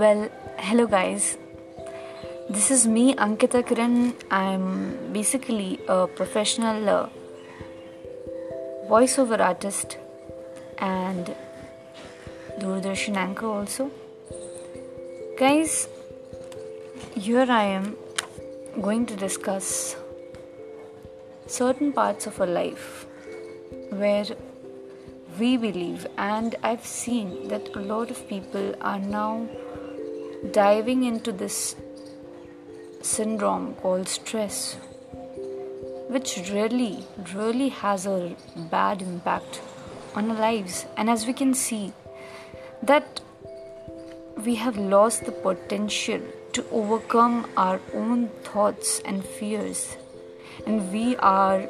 Well, hello guys. This is me, Ankita Kiran. I'm basically a professional uh, voiceover artist and Doordarshan anchor also. Guys, here I am going to discuss certain parts of our life where we believe, and I've seen that a lot of people are now diving into this syndrome called stress, which really, really has a bad impact on our lives. And as we can see, that we have lost the potential to overcome our own thoughts and fears, and we are